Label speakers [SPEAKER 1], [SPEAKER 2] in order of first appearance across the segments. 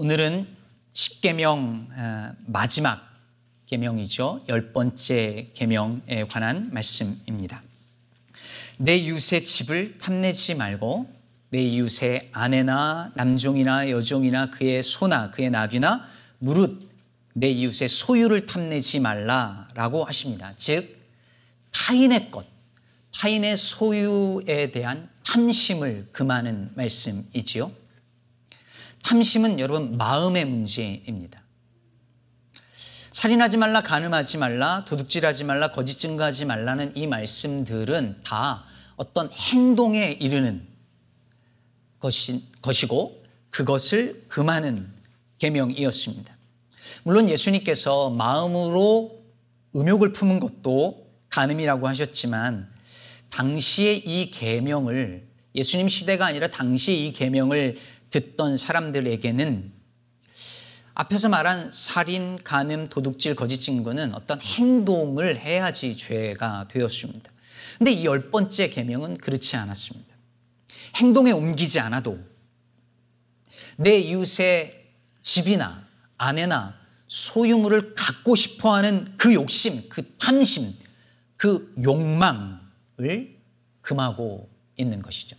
[SPEAKER 1] 오늘은 10계명 어, 마지막 계명이죠. 열 번째 계명에 관한 말씀입니다. 내 이웃의 집을 탐내지 말고 내 이웃의 아내나 남종이나 여종이나 그의 소나 그의 나귀나 무릇 내 이웃의 소유를 탐내지 말라라고 하십니다. 즉 타인의 것, 타인의 소유에 대한 탐심을 금하는 말씀이지요. 탐심은 여러분 마음의 문제입니다. 살인하지 말라, 간음하지 말라, 도둑질하지 말라, 거짓 증거하지 말라는 이 말씀들은 다 어떤 행동에 이르는 것이, 것이고 그것을 금하는 계명이었습니다. 물론 예수님께서 마음으로 음욕을 품은 것도 간음이라고 하셨지만 당시에 이 계명을 예수님 시대가 아니라 당시에 이 계명을 듣던 사람들에게는 앞에서 말한 살인, 간음, 도둑질, 거짓 증거는 어떤 행동을 해야지 죄가 되었습니다. 근데 이 열 번째 계명은 그렇지 않았습니다. 행동에 옮기지 않아도 내 이웃의 집이나 아내나 소유물을 갖고 싶어 하는 그 욕심, 그 탐심, 그 욕망을 금하고 있는 것이죠.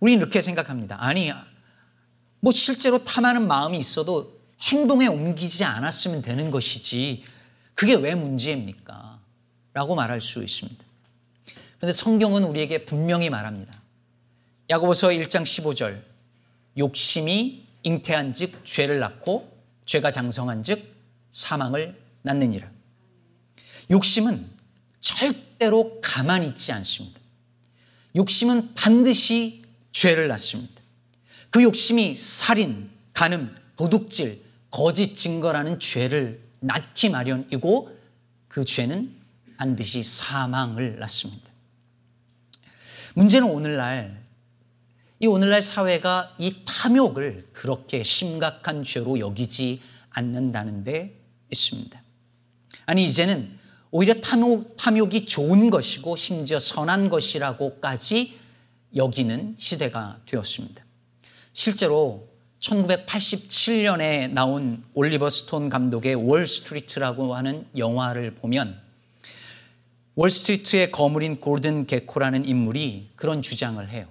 [SPEAKER 1] 우리는 이렇게 생각합니다. 아니, 뭐 실제로 탐하는 마음이 있어도 행동에 옮기지 않았으면 되는 것이지 그게 왜 문제입니까? 라고 말할 수 있습니다. 그런데 성경은 우리에게 분명히 말합니다. 야고보서 1장 15절 욕심이 잉태한 즉 죄를 낳고 죄가 장성한 즉 사망을 낳느니라. 욕심은 절대로 가만히 있지 않습니다. 욕심은 반드시 죄를 낳습니다. 그 욕심이 살인, 간음, 도둑질, 거짓 증거라는 죄를 낳기 마련이고 그 죄는 반드시 사망을 낳습니다. 문제는 오늘날 이 오늘날 사회가 이 탐욕을 그렇게 심각한 죄로 여기지 않는다는 데 있습니다. 아니 이제는 오히려 탐욕, 탐욕이 좋은 것이고 심지어 선한 것이라고까지 여기는 시대가 되었습니다. 실제로 1987년에 나온 올리버 스톤 감독의 월스트리트라고 하는 영화를 보면 월스트리트의 거물인 골든 개코라는 인물이 그런 주장을 해요.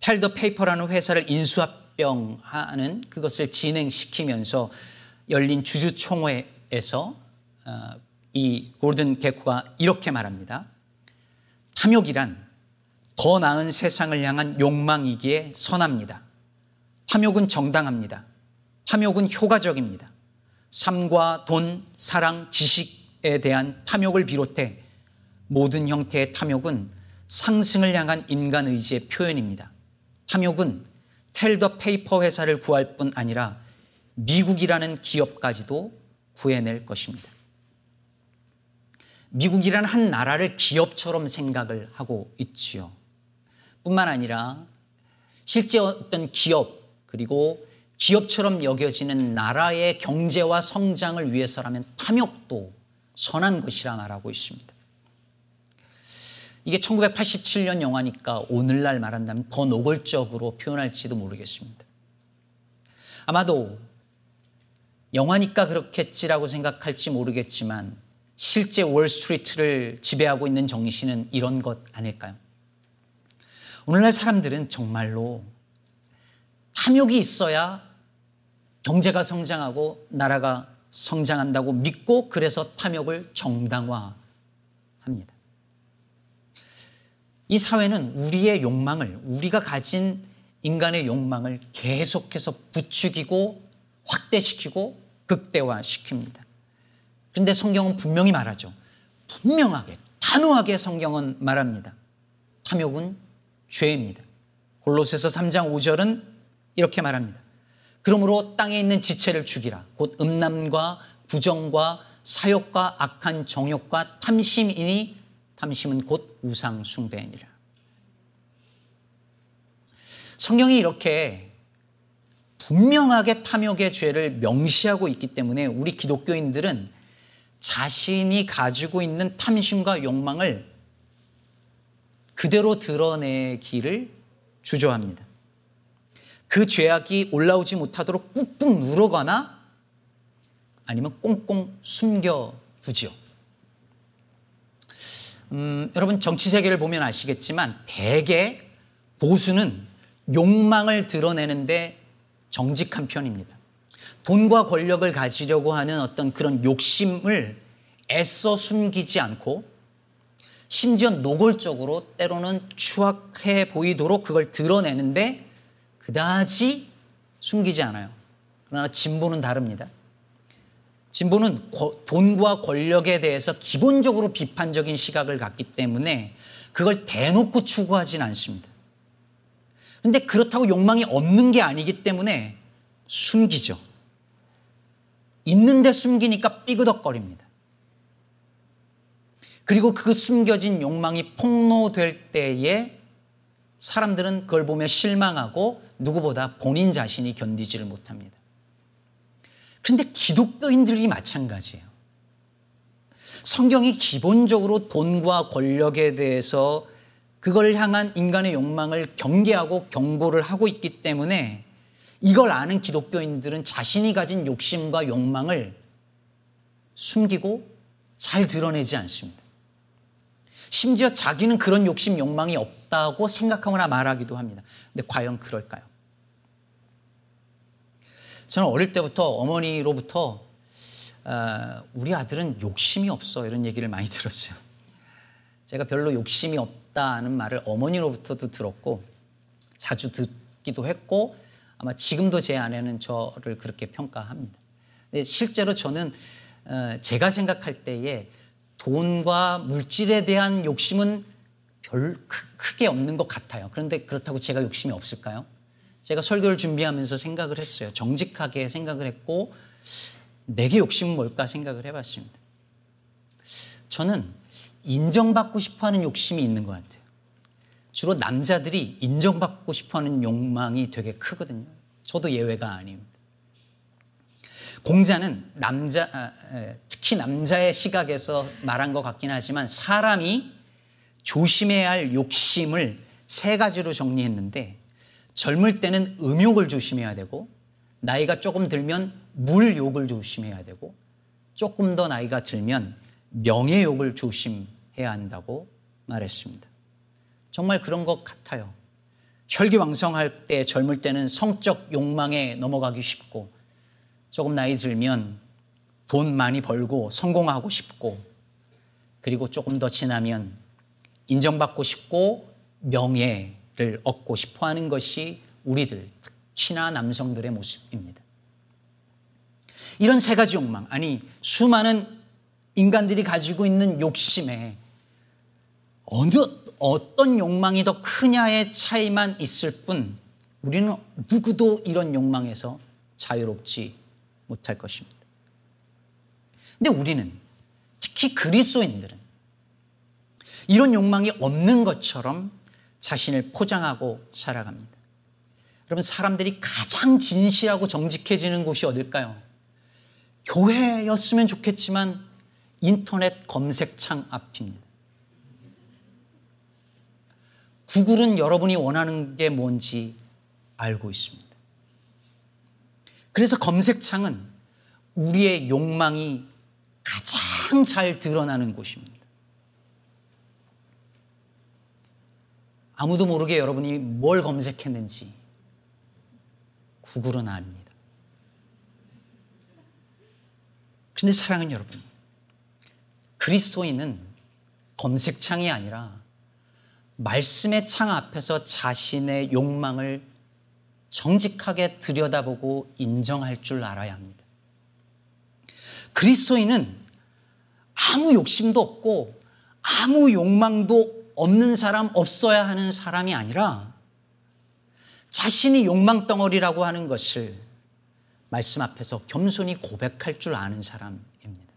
[SPEAKER 1] 텔더 페이퍼라는 회사를 인수합병하는 그것을 진행시키면서 열린 주주총회에서 어, 이 골든 개코가 이렇게 말합니다. 탐욕이란 더 나은 세상을 향한 욕망이기에 선합니다. 탐욕은 정당합니다. 탐욕은 효과적입니다. 삶과 돈, 사랑, 지식에 대한 탐욕을 비롯해 모든 형태의 탐욕은 상승을 향한 인간 의지의 표현입니다. 탐욕은 Teldar Paper 회사를 구할 뿐 아니라 미국이라는 기업까지도 구해낼 것입니다. 미국이라는 한 나라를 기업처럼 생각을 하고 있지요. 뿐만 아니라 실제 어떤 기업 그리고 기업처럼 여겨지는 나라의 경제와 성장을 위해서라면 탐욕도 선한 것이라 말하고 있습니다. 이게 1987년 영화니까 오늘날 말한다면 더 노골적으로 표현할지도 모르겠습니다. 아마도 영화니까 그렇겠지라고 생각할지 모르겠지만 실제 월스트리트를 지배하고 있는 정신은 이런 것 아닐까요? 오늘날 사람들은 정말로 탐욕이 있어야 경제가 성장하고 나라가 성장한다고 믿고 그래서 탐욕을 정당화합니다. 이 사회는 우리의 욕망을, 우리가 가진 인간의 욕망을 계속해서 부추기고 확대시키고 극대화시킵니다. 그런데 성경은 분명히 말하죠. 분명하게, 단호하게 성경은 말합니다. 탐욕은 죄입니다. 골로새서 3장 5절은 이렇게 말합니다. 그러므로 땅에 있는 지체를 죽이라. 곧 음란과 부정과 사욕과 악한 정욕과 탐심이니 탐심은 곧 우상 숭배니라. 성경이 이렇게 분명하게 탐욕의 죄를 명시하고 있기 때문에 우리 기독교인들은 자신이 가지고 있는 탐심과 욕망을 그대로 드러내기를 주저합니다. 그 죄악이 올라오지 못하도록 꾹꾹 누르거나 아니면 꽁꽁 숨겨두지요. 음, 여러분 정치 세계를 보면 아시겠지만 대개 보수는 욕망을 드러내는데 정직한 편입니다. 돈과 권력을 가지려고 하는 어떤 그런 욕심을 애써 숨기지 않고 심지어 노골적으로 때로는 추악해 보이도록 그걸 드러내는데 그다지 숨기지 않아요. 그러나 진보는 다릅니다. 진보는 돈과 권력에 대해서 기본적으로 비판적인 시각을 갖기 때문에 그걸 대놓고 추구하진 않습니다. 근데 그렇다고 욕망이 없는 게 아니기 때문에 숨기죠. 있는데 숨기니까 삐그덕거립니다. 그리고 그 숨겨진 욕망이 폭로될 때에 사람들은 그걸 보며 실망하고 누구보다 본인 자신이 견디지를 못합니다. 그런데 기독교인들이 마찬가지예요. 성경이 기본적으로 돈과 권력에 대해서 그걸 향한 인간의 욕망을 경계하고 경고를 하고 있기 때문에 이걸 아는 기독교인들은 자신이 가진 욕심과 욕망을 숨기고 잘 드러내지 않습니다. 심지어 자기는 그런 욕심, 욕망이 없다고 생각하거나 말하기도 합니다. 근데 과연 그럴까요? 저는 어릴 때부터 어머니로부터 어, 우리 아들은 욕심이 없어 이런 얘기를 많이 들었어요. 제가 별로 욕심이 없다는 말을 어머니로부터도 들었고 자주 듣기도 했고 아마 지금도 제 아내는 저를 그렇게 평가합니다. 근데 실제로 저는 어, 제가 생각할 때에 돈과 물질에 대한 욕심은 별 크게 없는 것 같아요. 그런데 그렇다고 제가 욕심이 없을까요? 제가 설교를 준비하면서 생각을 했어요. 정직하게 생각을 했고 내게 욕심은 뭘까 생각을 해봤습니다. 저는 인정받고 싶어하는 욕심이 있는 것 같아요. 주로 남자들이 인정받고 싶어하는 욕망이 되게 크거든요. 저도 예외가 아닙니다. 공자는 남자 아, 특히 남자의 시각에서 말한 것 같긴 하지만 사람이 조심해야 할 욕심을 세 가지로 정리했는데 젊을 때는 음욕을 조심해야 되고 나이가 조금 들면 물욕을 조심해야 되고 조금 더 나이가 들면 명예욕을 조심해야 한다고 말했습니다. 정말 그런 것 같아요. 혈기왕성할 때 젊을 때는 성적 욕망에 넘어가기 쉽고 조금 나이 들면 돈 많이 벌고 성공하고 싶고 그리고 조금 더 지나면 인정받고 싶고 명예 를 얻고 싶어 하는 것이 우리들, 특히나 남성들의 모습입니다. 이런 세 가지 욕망, 아니, 수많은 인간들이 가지고 있는 욕심에 어느, 어떤 욕망이 더 크냐의 차이만 있을 뿐, 우리는 누구도 이런 욕망에서 자유롭지 못할 것입니다. 근데 우리는, 특히 그리스도인들은 이런 욕망이 없는 것처럼 자신을 포장하고 살아갑니다. 여러분, 사람들이 가장 진실하고 정직해지는 곳이 어딜까요? 교회였으면 좋겠지만 인터넷 검색창 앞입니다. 구글은 여러분이 원하는 게 뭔지 알고 있습니다. 그래서 검색창은 우리의 욕망이 가장 잘 드러나는 곳입니다. 아무도 모르게 여러분이 뭘 검색했는지 구글은 압니다. 근데 사랑하는 여러분, 그리스도인은 검색창이 아니라 말씀의 창 앞에서 자신의 욕망을 정직하게 들여다보고 인정할 줄 알아야 합니다. 그리스도인은 아무 욕심도 없고 아무 욕망도 없는 사람, 없어야 하는 사람이 아니라 자신이 욕망 덩어리라고 하는 것을 말씀 앞에서 겸손히 고백할 줄 아는 사람입니다.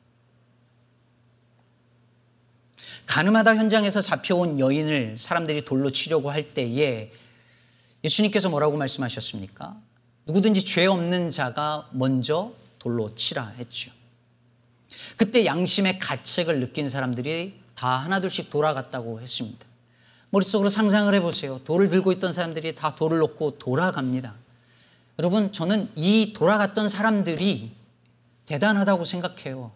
[SPEAKER 1] 가늠하다 현장에서 잡혀온 여인을 사람들이 돌로 치려고 할 때에 예수님께서 뭐라고 말씀하셨습니까? 누구든지 죄 없는 자가 먼저 돌로 치라 했죠. 그때 양심의 가책을 느낀 사람들이 다 하나둘씩 돌아갔다고 했습니다. 머릿속으로 상상을 해보세요. 돌을 들고 있던 사람들이 다 돌을 놓고 돌아갑니다. 여러분, 저는 이 돌아갔던 사람들이 대단하다고 생각해요.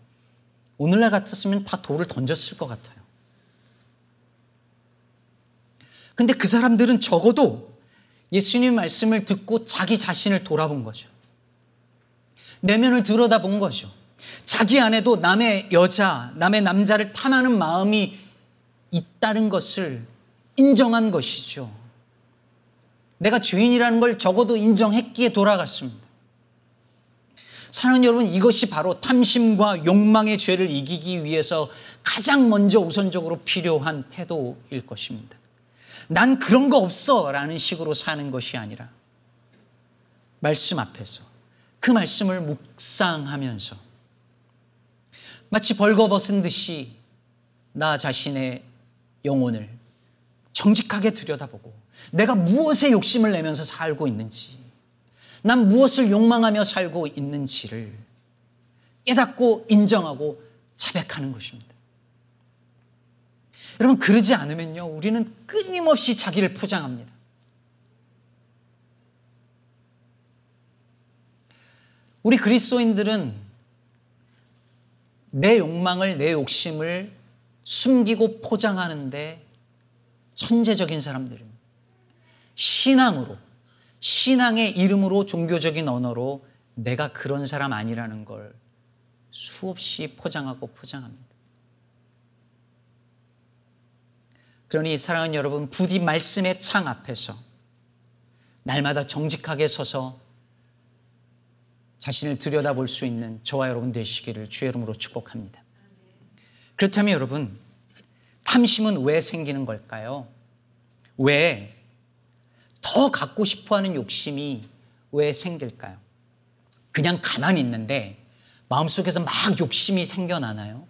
[SPEAKER 1] 오늘날 같았으면 다 돌을 던졌을 것 같아요. 근데 그 사람들은 적어도 예수님 말씀을 듣고 자기 자신을 돌아본 거죠. 내면을 들여다본 거죠. 자기 안에도 남의 여자, 남의 남자를 탐하는 마음이 있다는 것을 인정한 것이죠. 내가 주인이라는 걸 적어도 인정했기에 돌아갔습니다. 사랑하는 여러분, 이것이 바로 탐심과 욕망의 죄를 이기기 위해서 가장 먼저 우선적으로 필요한 태도일 것입니다. 난 그런 거 없어 라는 식으로 사는 것이 아니라 말씀 앞에서 그 말씀을 묵상하면서 마치 벌거벗은 듯이 나 자신의 영혼을 정직하게 들여다보고 내가 무엇에 욕심을 내면서 살고 있는지 난 무엇을 욕망하며 살고 있는지를 깨닫고 인정하고 자백하는 것입니다. 여러분, 그러지 않으면요, 우리는 끊임없이 자기를 포장합니다. 우리 그리스도인들은 내 욕망을, 내 욕심을 숨기고 포장하는데 천재적인 사람들입니다. 신앙으로, 신앙의 이름으로 종교적인 언어로 내가 그런 사람 아니라는 걸 수없이 포장하고 포장합니다. 그러니 사랑하는 여러분, 부디 말씀의 창 앞에서 날마다 정직하게 서서 자신을 들여다볼 수 있는 저와 여러분 되시기를 주의 이름으로 축복합니다. 그렇다면 여러분, 탐심은 왜 생기는 걸까요? 왜 더 갖고 싶어 하는 욕심이 왜 생길까요? 그냥 가만히 있는데 마음속에서 막 욕심이 생겨나나요?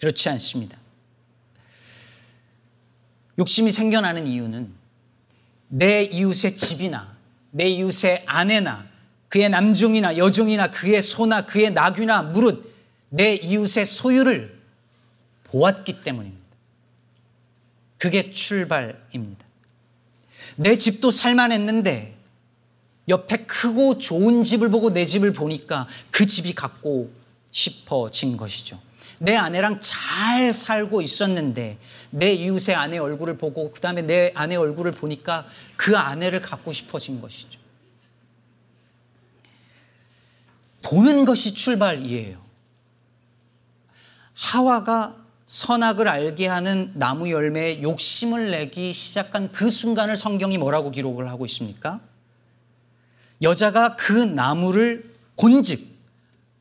[SPEAKER 1] 그렇지 않습니다. 욕심이 생겨나는 이유는 내 이웃의 집이나 내 이웃의 아내나 그의 남종이나 여종이나 그의 소나 그의 나귀나 무릇 내 이웃의 소유를 보았기 때문입니다. 그게 출발입니다. 내 집도 살만했는데 옆에 크고 좋은 집을 보고 내 집을 보니까 그 집이 갖고 싶어진 것이죠. 내 아내랑 잘 살고 있었는데 내 이웃의 아내 얼굴을 보고 그 다음에 내 아내 얼굴을 보니까 그 아내를 갖고 싶어진 것이죠. 보는 것이 출발이에요. 하와가 선악을 알게 하는 나무 열매에 욕심을 내기 시작한 그 순간을 성경이 뭐라고 기록을 하고 있습니까? 여자가 그 나무를 본즉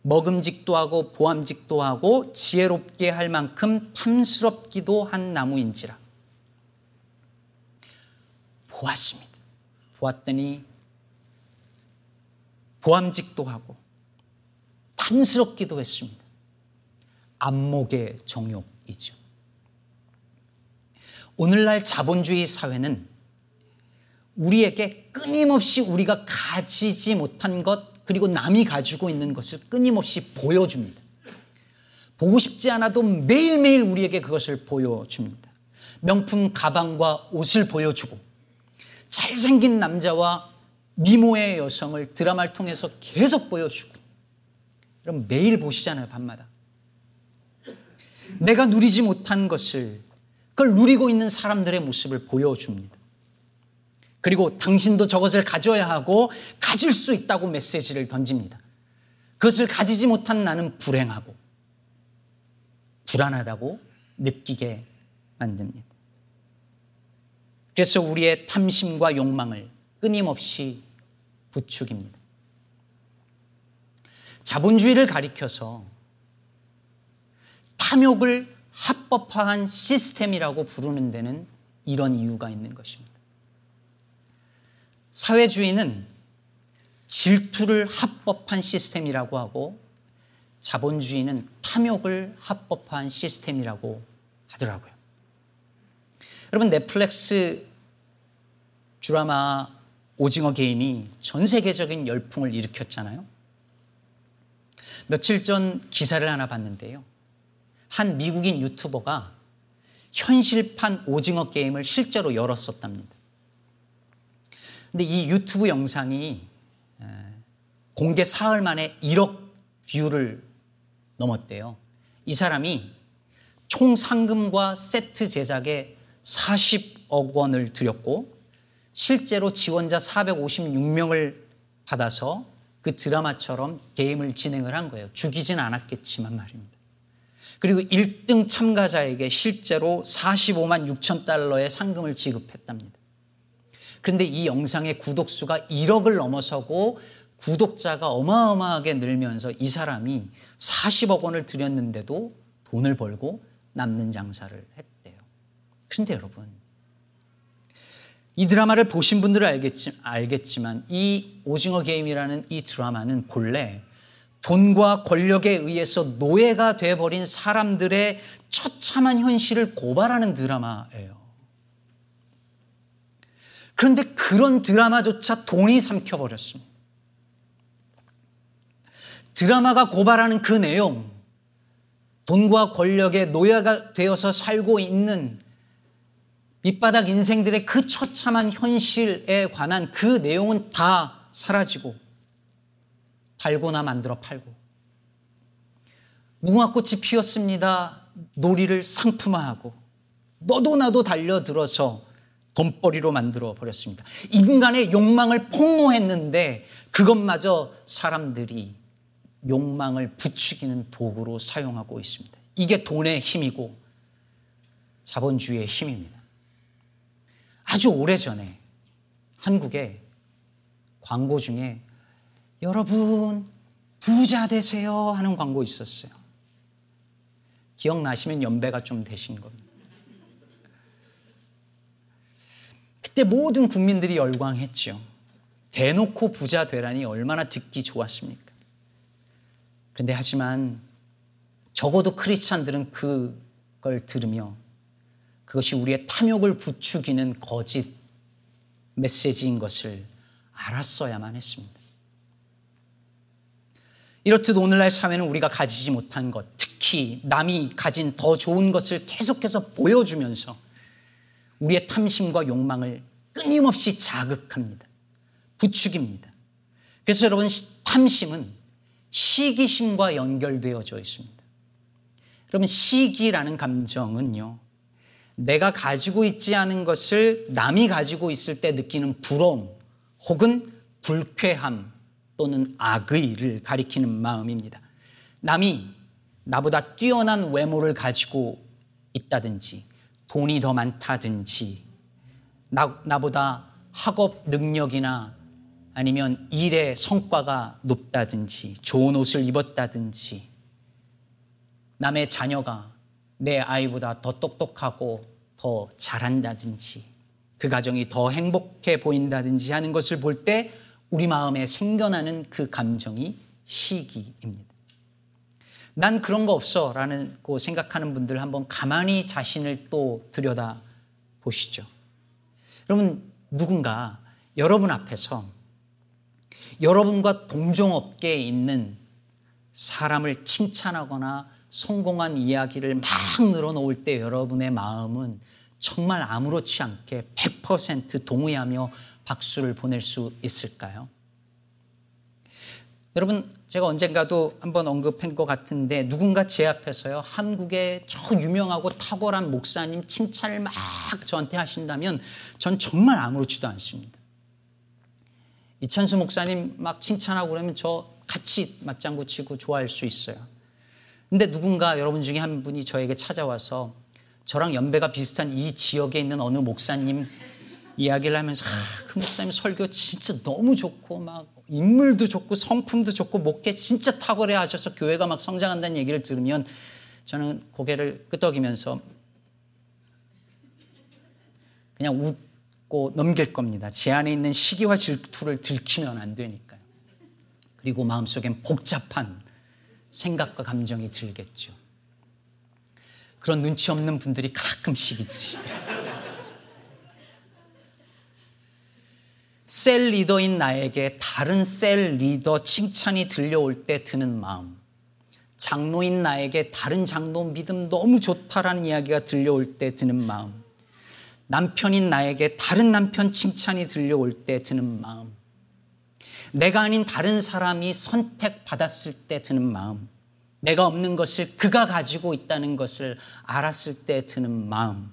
[SPEAKER 1] 먹음직도 하고 보암직도 하고 지혜롭게 할 만큼 탐스럽기도 한 나무인지라. 보았습니다. 보았더니 보암직도 하고 탐스럽기도 했습니다. 안목의 정욕이죠. 오늘날 자본주의 사회는 우리에게 끊임없이 우리가 가지지 못한 것 그리고 남이 가지고 있는 것을 끊임없이 보여줍니다. 보고 싶지 않아도 매일매일 우리에게 그것을 보여줍니다. 명품 가방과 옷을 보여주고 잘생긴 남자와 미모의 여성을 드라마를 통해서 계속 보여주고 여러분 매일 보시잖아요, 밤마다. 내가 누리지 못한 것을 그걸 누리고 있는 사람들의 모습을 보여줍니다. 그리고 당신도 저것을 가져야 하고 가질 수 있다고 메시지를 던집니다. 그것을 가지지 못한 나는 불행하고 불안하다고 느끼게 만듭니다. 그래서 우리의 탐심과 욕망을 끊임없이 부추깁니다. 자본주의를 가리켜서 탐욕을 합법화한 시스템이라고 부르는 데는 이런 이유가 있는 것입니다. 사회주의는 질투를 합법한 시스템이라고 하고 자본주의는 탐욕을 합법화한 시스템이라고 하더라고요. 여러분 넷플릭스 드라마 오징어 게임이 전 세계적인 열풍을 일으켰잖아요. 며칠 전 기사를 하나 봤는데요. 한 미국인 유튜버가 현실판 오징어 게임을 실제로 열었었답니다. 근데 이 유튜브 영상이 공개 사흘 만에 1억 뷰를 넘었대요. 이 사람이 총 상금과 세트 제작에 40억 원을 들였고 실제로 지원자 456명을 받아서 그 드라마처럼 게임을 진행을 한 거예요. 죽이진 않았겠지만 말입니다. 그리고 1등 참가자에게 실제로 45만 6천 달러의 상금을 지급했답니다. 그런데 이 영상의 구독수가 1억을 넘어서고 구독자가 어마어마하게 늘면서 이 사람이 40억 원을 들였는데도 돈을 벌고 남는 장사를 했대요. 그런데 여러분, 이 드라마를 보신 분들은 알겠지, 알겠지만 이 오징어 게임이라는 이 드라마는 본래 돈과 권력에 의해서 노예가 돼버린 사람들의 처참한 현실을 고발하는 드라마예요. 그런데 그런 드라마조차 돈이 삼켜버렸습니다. 드라마가 고발하는 그 내용, 돈과 권력의 노예가 되어서 살고 있는 밑바닥 인생들의 그 처참한 현실에 관한 그 내용은 다 사라지고 달고나 만들어 팔고 무궁화꽃이 피었습니다. 놀이를 상품화하고 너도 나도 달려들어서 돈벌이로 만들어 버렸습니다. 인간의 욕망을 폭로했는데 그것마저 사람들이 욕망을 부추기는 도구로 사용하고 있습니다. 이게 돈의 힘이고 자본주의의 힘입니다. 아주 오래전에 한국에 광고 중에 여러분 부자 되세요 하는 광고 있었어요. 기억나시면 연배가 좀 되신 겁니다. 그때 모든 국민들이 열광했죠. 대놓고 부자 되라니 얼마나 듣기 좋았습니까? 그런데 하지만 적어도 크리스찬들은 그걸 들으며 그것이 우리의 탐욕을 부추기는 거짓 메시지인 것을 알았어야만 했습니다. 이렇듯 오늘날 사회는 우리가 가지지 못한 것, 특히 남이 가진 더 좋은 것을 계속해서 보여주면서 우리의 탐심과 욕망을 끊임없이 자극합니다. 부추깁니다. 그래서 여러분, 탐심은 시기심과 연결되어져 있습니다. 여러분, 시기라는 감정은요, 내가 가지고 있지 않은 것을 남이 가지고 있을 때 느끼는 부러움 혹은 불쾌함 또는 악의를 가리키는 마음입니다. 남이 나보다 뛰어난 외모를 가지고 있다든지 돈이 더 많다든지 나, 나보다 학업 능력이나 아니면 일의 성과가 높다든지 좋은 옷을 입었다든지 남의 자녀가 내 아이보다 더 똑똑하고 더 잘한다든지 그 가정이 더 행복해 보인다든지 하는 것을 볼 때 우리 마음에 생겨나는 그 감정이 시기입니다. 난 그런 거 없어 라는 고 생각하는 분들 한번 가만히 자신을 또 들여다 보시죠. 여러분, 누군가 여러분 앞에서 여러분과 동종업계에 있는 사람을 칭찬하거나 성공한 이야기를 막 늘어놓을 때 여러분의 마음은 정말 아무렇지 않게 100% 동의하며 박수를 보낼 수 있을까요? 여러분, 제가 언젠가도 한번 언급한 것 같은데 누군가 제 앞에서요, 한국의 저 유명하고 탁월한 목사님 칭찬을 막 저한테 하신다면 전 정말 아무렇지도 않습니다. 이찬수 목사님 막 칭찬하고 그러면 저 같이 맞장구 치고 좋아할 수 있어요. 근데 누군가 여러분 중에 한 분이 저에게 찾아와서 저랑 연배가 비슷한 이 지역에 있는 어느 목사님 이야기를 하면서 아, 그 목사님 설교 진짜 너무 좋고 막 인물도 좋고 성품도 좋고 목회 진짜 탁월해 하셔서 교회가 막 성장한다는 얘기를 들으면 저는 고개를 끄덕이면서 그냥 웃고 넘길 겁니다. 제 안에 있는 시기와 질투를 들키면 안 되니까요. 그리고 마음속엔 복잡한 생각과 감정이 들겠죠. 그런 눈치 없는 분들이 가끔씩 있으시더라고요. 셀 리더인 나에게 다른 셀 리더 칭찬이 들려올 때 드는 마음. 장로인 나에게 다른 장로 믿음 너무 좋다라는 이야기가 들려올 때 드는 마음. 남편인 나에게 다른 남편 칭찬이 들려올 때 드는 마음. 내가 아닌 다른 사람이 선택받았을 때 드는 마음, 내가 없는 것을 그가 가지고 있다는 것을 알았을 때 드는 마음,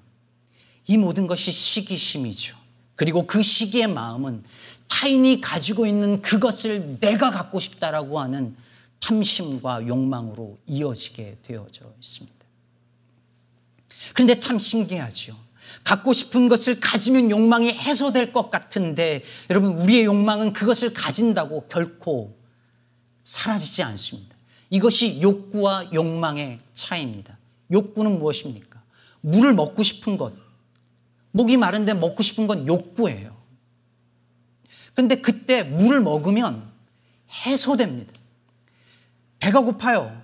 [SPEAKER 1] 이 모든 것이 시기심이죠. 그리고 그 시기의 마음은 타인이 가지고 있는 그것을 내가 갖고 싶다라고 하는 탐심과 욕망으로 이어지게 되어져 있습니다. 그런데 참 신기하죠. 갖고 싶은 것을 가지면 욕망이 해소될 것 같은데 여러분 우리의 욕망은 그것을 가진다고 결코 사라지지 않습니다. 이것이 욕구와 욕망의 차이입니다. 욕구는 무엇입니까? 물을 먹고 싶은 것. 목이 마른데 먹고 싶은 건 욕구예요. 근데 그때 물을 먹으면 해소됩니다. 배가 고파요.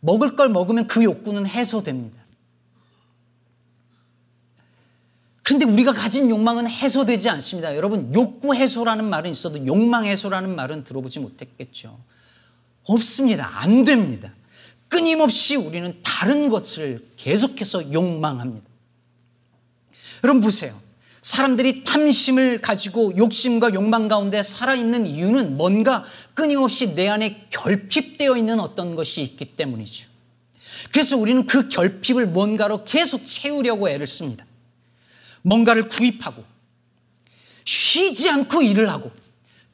[SPEAKER 1] 먹을 걸 먹으면 그 욕구는 해소됩니다. 그런데 우리가 가진 욕망은 해소되지 않습니다. 여러분, 욕구 해소라는 말은 있어도 욕망 해소라는 말은 들어보지 못했겠죠. 없습니다. 안 됩니다. 끊임없이 우리는 다른 것을 계속해서 욕망합니다. 여러분 보세요. 사람들이 탐심을 가지고 욕심과 욕망 가운데 살아있는 이유는 뭔가 끊임없이 내 안에 결핍되어 있는 어떤 것이 있기 때문이죠. 그래서 우리는 그 결핍을 뭔가로 계속 채우려고 애를 씁니다. 뭔가를 구입하고 쉬지 않고 일을 하고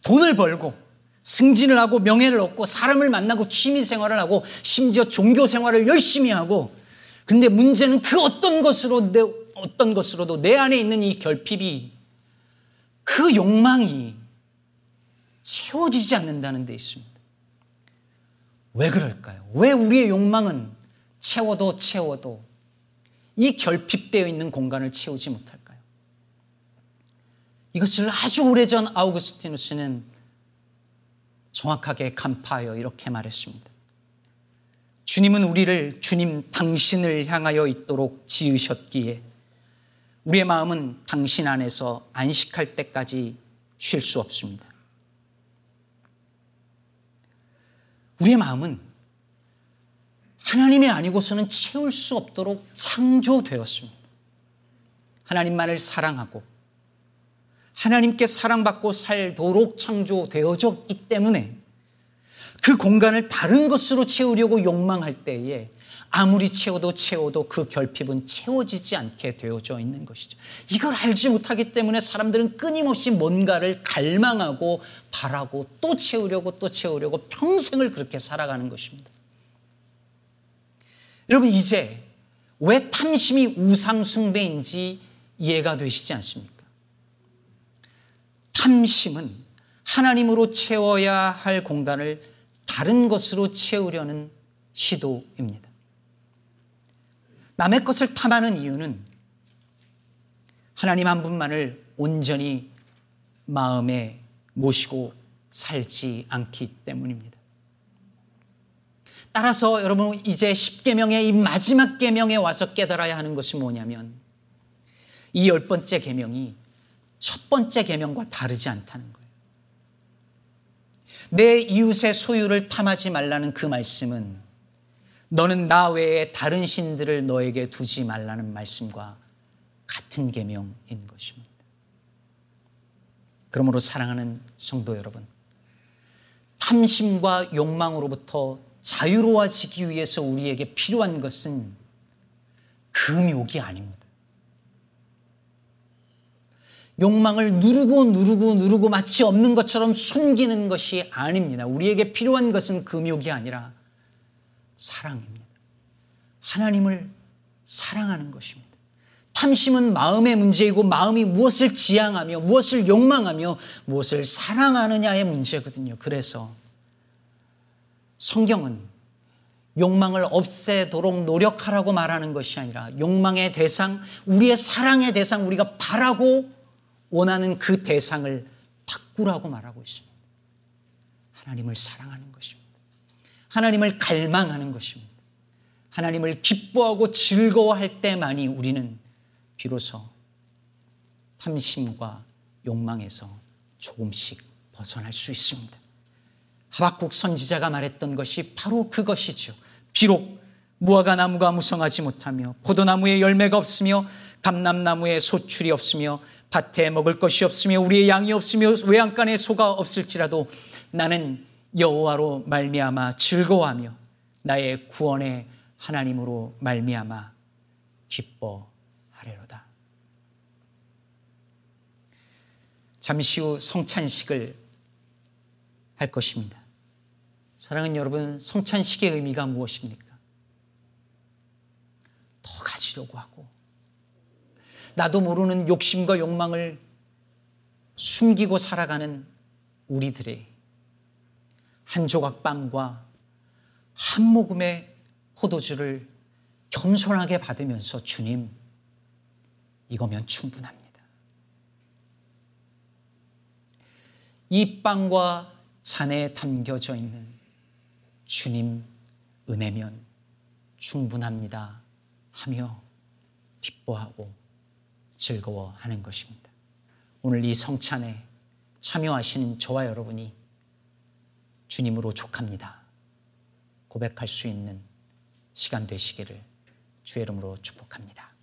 [SPEAKER 1] 돈을 벌고 승진을 하고 명예를 얻고 사람을 만나고 취미 생활을 하고 심지어 종교 생활을 열심히 하고 근데 문제는 그 어떤 것으로 내, 어떤 것으로도 내 안에 있는 이 결핍이 그 욕망이 채워지지 않는다는 데 있습니다. 왜 그럴까요? 왜 우리의 욕망은 채워도 채워도 이 결핍되어 있는 공간을 채우지 못할까요? 이것을 아주 오래전 아우구스티누스는 정확하게 간파하여 이렇게 말했습니다. 주님은 우리를 주님 당신을 향하여 있도록 지으셨기에 우리의 마음은 당신 안에서 안식할 때까지 쉴 수 없습니다. 우리의 마음은 하나님이 아니고서는 채울 수 없도록 창조되었습니다. 하나님만을 사랑하고 하나님께 사랑받고 살도록 창조되어졌기 때문에 그 공간을 다른 것으로 채우려고 욕망할 때에 아무리 채워도 채워도 그 결핍은 채워지지 않게 되어져 있는 것이죠. 이걸 알지 못하기 때문에 사람들은 끊임없이 뭔가를 갈망하고 바라고 또 채우려고 또 채우려고 평생을 그렇게 살아가는 것입니다. 여러분 이제 왜 탐심이 우상숭배인지 이해가 되시지 않습니까? 탐심은 하나님으로 채워야 할 공간을 다른 것으로 채우려는 시도입니다. 남의 것을 탐하는 이유는 하나님 한 분만을 온전히 마음에 모시고 살지 않기 때문입니다. 따라서 여러분 이제 10계명의 이 마지막 계명에 와서 깨달아야 하는 것이 뭐냐면 이 열 번째 계명이 첫 번째 계명과 다르지 않다는 거예요. 내 이웃의 소유를 탐하지 말라는 그 말씀은 너는 나 외에 다른 신들을 너에게 두지 말라는 말씀과 같은 계명인 것입니다. 그러므로 사랑하는 성도 여러분, 탐심과 욕망으로부터 자유로워지기 위해서 우리에게 필요한 것은 금욕이 아닙니다. 욕망을 누르고 누르고 누르고 마치 없는 것처럼 숨기는 것이 아닙니다. 우리에게 필요한 것은 금욕이 아니라 사랑입니다. 하나님을 사랑하는 것입니다. 탐심은 마음의 문제이고 마음이 무엇을 지향하며 무엇을 욕망하며 무엇을 사랑하느냐의 문제거든요. 그래서 성경은 욕망을 없애도록 노력하라고 말하는 것이 아니라 욕망의 대상, 우리의 사랑의 대상, 우리가 바라고 원하는 그 대상을 바꾸라고 말하고 있습니다. 하나님을 사랑하는 것입니다. 하나님을 갈망하는 것입니다. 하나님을 기뻐하고 즐거워할 때만이 우리는 비로소 탐심과 욕망에서 조금씩 벗어날 수 있습니다. 하박국 선지자가 말했던 것이 바로 그것이죠. 비록 무화과 나무가 무성하지 못하며 포도나무에 열매가 없으며 감람나무에 소출이 없으며 밭에 먹을 것이 없으며 우리의 양이 없으며 외양간에 소가 없을지라도 나는 여호와로 말미암아 즐거워하며 나의 구원의 하나님으로 말미암아 기뻐하리로다. 잠시 후 성찬식을 할 것입니다. 사랑하는 여러분, 성찬식의 의미가 무엇입니까? 더 가지려고 하고, 나도 모르는 욕심과 욕망을 숨기고 살아가는 우리들의 한 조각 빵과 한 모금의 포도주를 겸손하게 받으면서 주님, 이거면 충분합니다. 이 빵과 잔에 담겨져 있는 주님 은혜면 충분합니다 하며 기뻐하고 즐거워하는 것입니다. 오늘 이 성찬에 참여하시는 저와 여러분이 주님으로 족합니다. 고백할 수 있는 시간 되시기를 주의 이름으로 축복합니다.